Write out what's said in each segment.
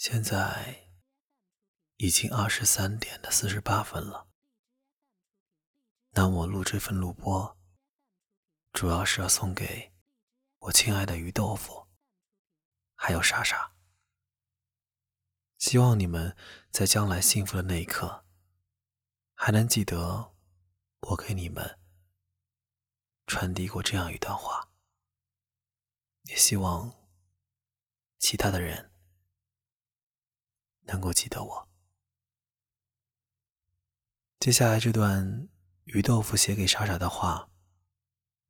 现在已经二十三点的四十八分了。那我录这份录播，主要是要送给我亲爱的鱼豆腐，还有莎莎。希望你们在将来幸福的那一刻，还能记得我给你们传递过这样一段话。也希望其他的人能够记得我。接下来这段鱼豆腐写给莎莎的话，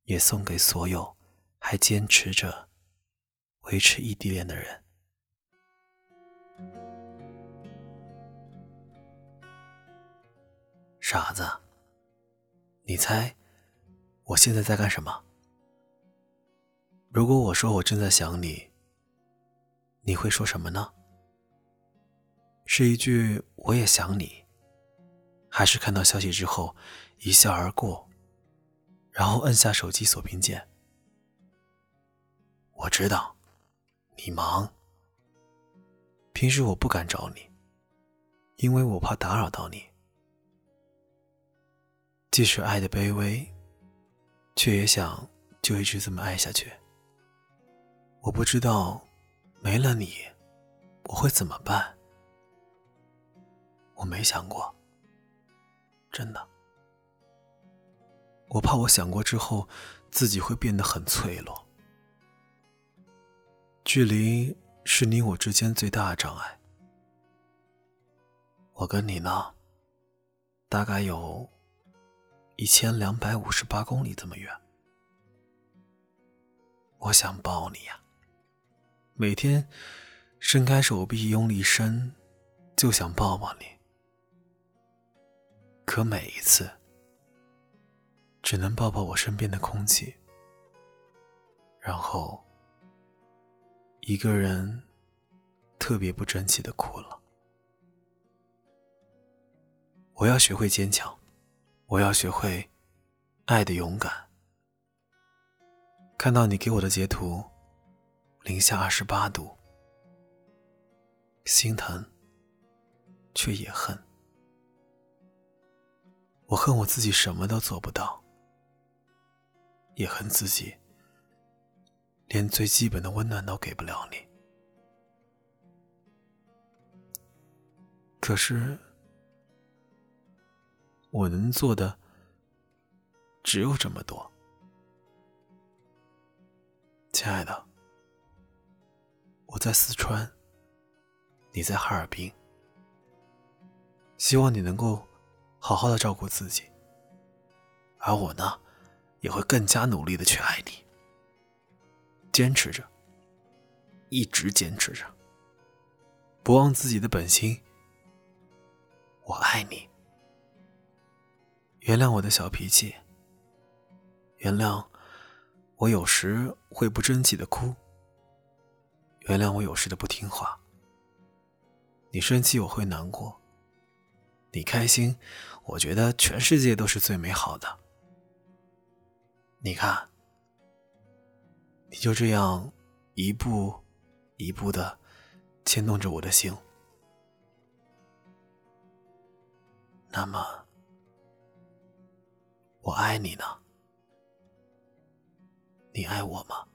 也送给所有还坚持着维持异地恋的人。傻子，你猜我现在在干什么？如果我说我正在想你，你会说什么呢？是一句“我也想你”，还是看到消息之后一笑而过，然后摁下手机锁屏键？我知道你忙，平时我不敢找你，因为我怕打扰到你。即使爱的卑微，却也想就一直这么爱下去。我不知道没了你我会怎么办，我没想过，真的，我怕我想过之后自己会变得很脆弱。距离是你我之间最大的障碍，我跟你呢，大概有一千两百五十八公里这么远，我想抱你呀。每天伸开手臂，用力伸，就想抱抱你。可每一次，只能抱抱我身边的空气，然后一个人特别不争气的哭了。我要学会坚强，我要学会爱的勇敢。看到你给我的截图。零下二十八度，心疼，却也恨。我恨我自己什么都做不到，也恨自己连最基本的温暖都给不了你。可是，我能做的只有这么多，亲爱的。我在四川，你在哈尔滨。希望你能够好好的照顾自己，而我呢，也会更加努力的去爱你。坚持着，一直坚持着，不忘自己的本心。我爱你。原谅我的小脾气，原谅我有时会不争气的哭。原谅我有时的不听话。你生气我会难过，你开心，我觉得全世界都是最美好的。你看，你就这样一步一步的牵动着我的心。那么，我爱你呢？你爱我吗？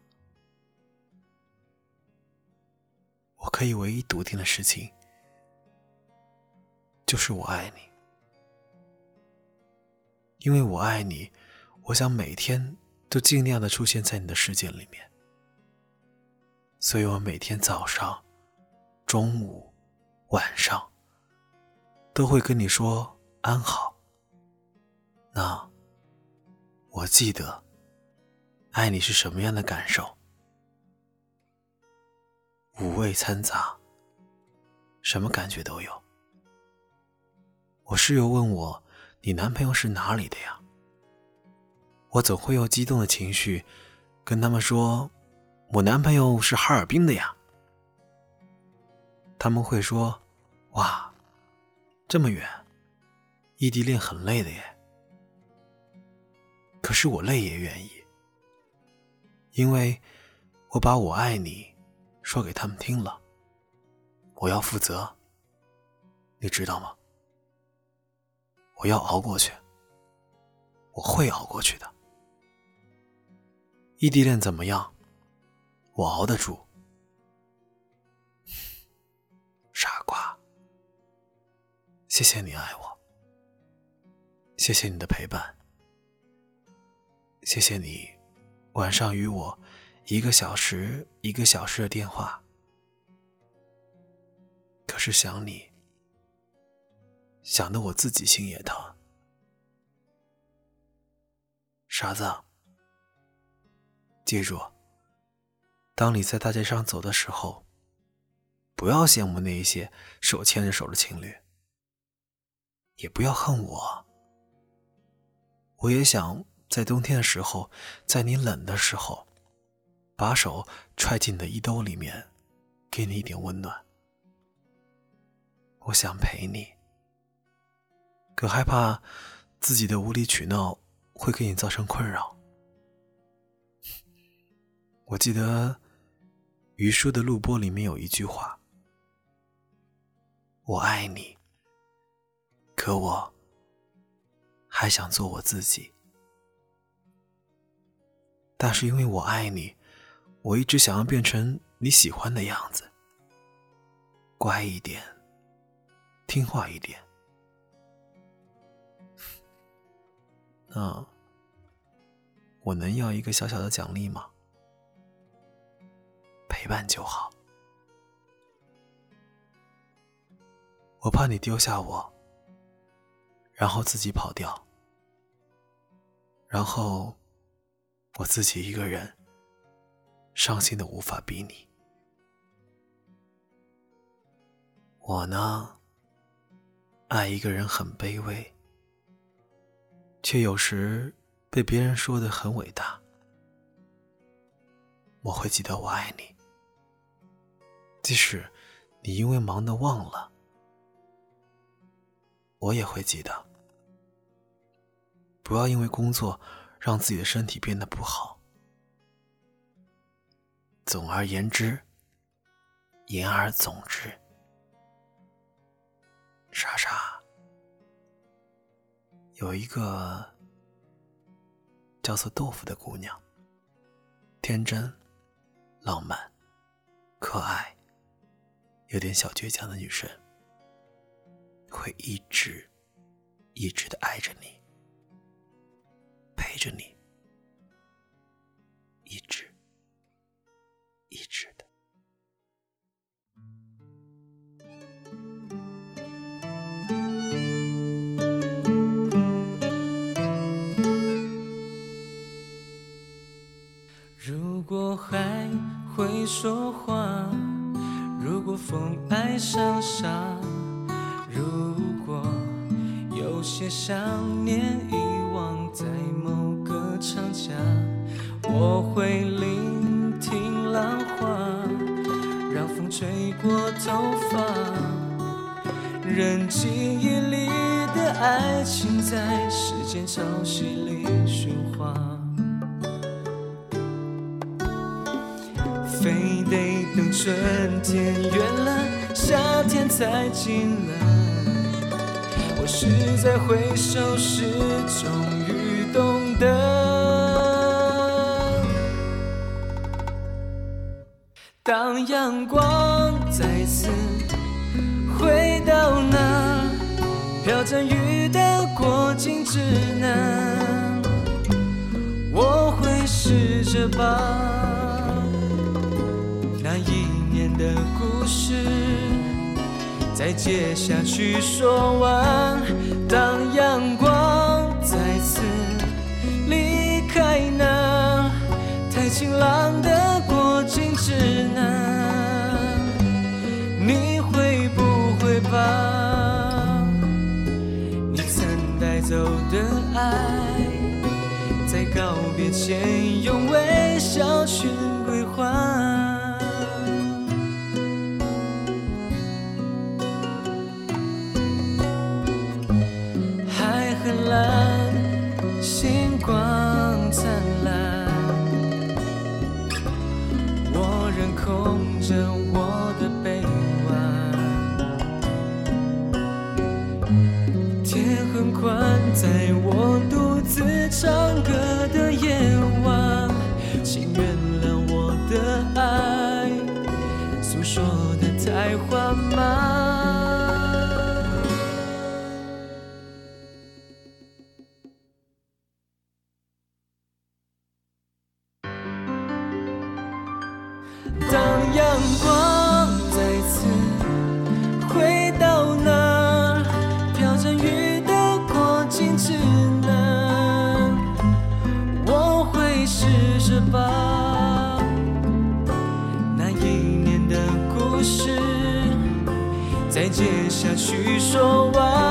我可以唯一笃定的事情，就是我爱你，因为我爱你，我想每天都尽量的出现在你的世界里面，所以我每天早上、中午、晚上都会跟你说安好。那我记得爱你是什么样的感受。五味掺杂，什么感觉都有。我室友问我：“你男朋友是哪里的呀？”我总会用激动的情绪跟他们说：“我男朋友是哈尔滨的呀。”他们会说：“哇，这么远，异地恋很累的耶。”可是我累也愿意，因为我把我爱你。说给他们听了，我要负责，你知道吗？我要熬过去，我会熬过去的。异地恋怎么样？我熬得住。傻瓜，谢谢你爱我，谢谢你的陪伴，谢谢你晚上与我一个小时一个小时的电话。可是想你，想的我自己心也疼。傻子，记住，当你在大街上走的时候，不要羡慕那一些手牵着手的情侣，也不要恨我。我也想在冬天的时候，在你冷的时候，把手揣进你的衣兜里面，给你一点温暖。我想陪你，可害怕自己的无理取闹会给你造成困扰。我记得于叔的录播里面有一句话：“我爱你，可我还想做我自己。但是因为我爱你，我一直想要变成你喜欢的样子，乖一点。”听话一点，那我能要一个小小的奖励吗？陪伴就好。我怕你丢下我，然后自己跑掉，然后我自己一个人伤心的无法逼你。我呢？爱一个人很卑微，却有时被别人说的很伟大。我会记得我爱你，即使你因为忙的忘了，我也会记得。不要因为工作让自己的身体变得不好。总而言之，言而总之。莎莎，有一个叫做豆腐的姑娘，天真、浪漫、可爱，有点小倔强的女生，会一直、一直的爱着你，陪着你，一直、一直。风爱上沙，如果有些想念遗忘在某个长假，我会聆听浪花，让风吹过头发，任记忆里的爱情在时间潮汐里喧哗。春天远了，夏天才近了。我是在回首时终于懂得，当阳光再次回到那飘着雨的过境之南，我会试着把。的故事，再接下去说完。当阳光再次离开那太晴朗的过境之南，你会不会把你曾带走的爱，在告别前用微笑去太缓慢。当阳光再次回到那飘着雨的过境之南，我会试着把下许说完。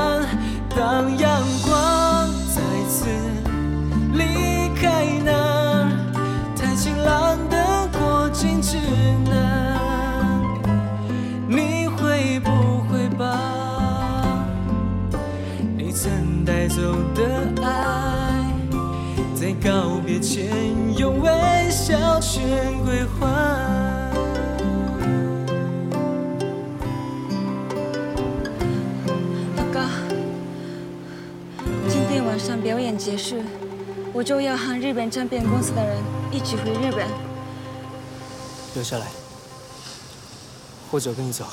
这场表演结束，我就要和日本唱片公司的人一起回日本。留下来，或者跟你走。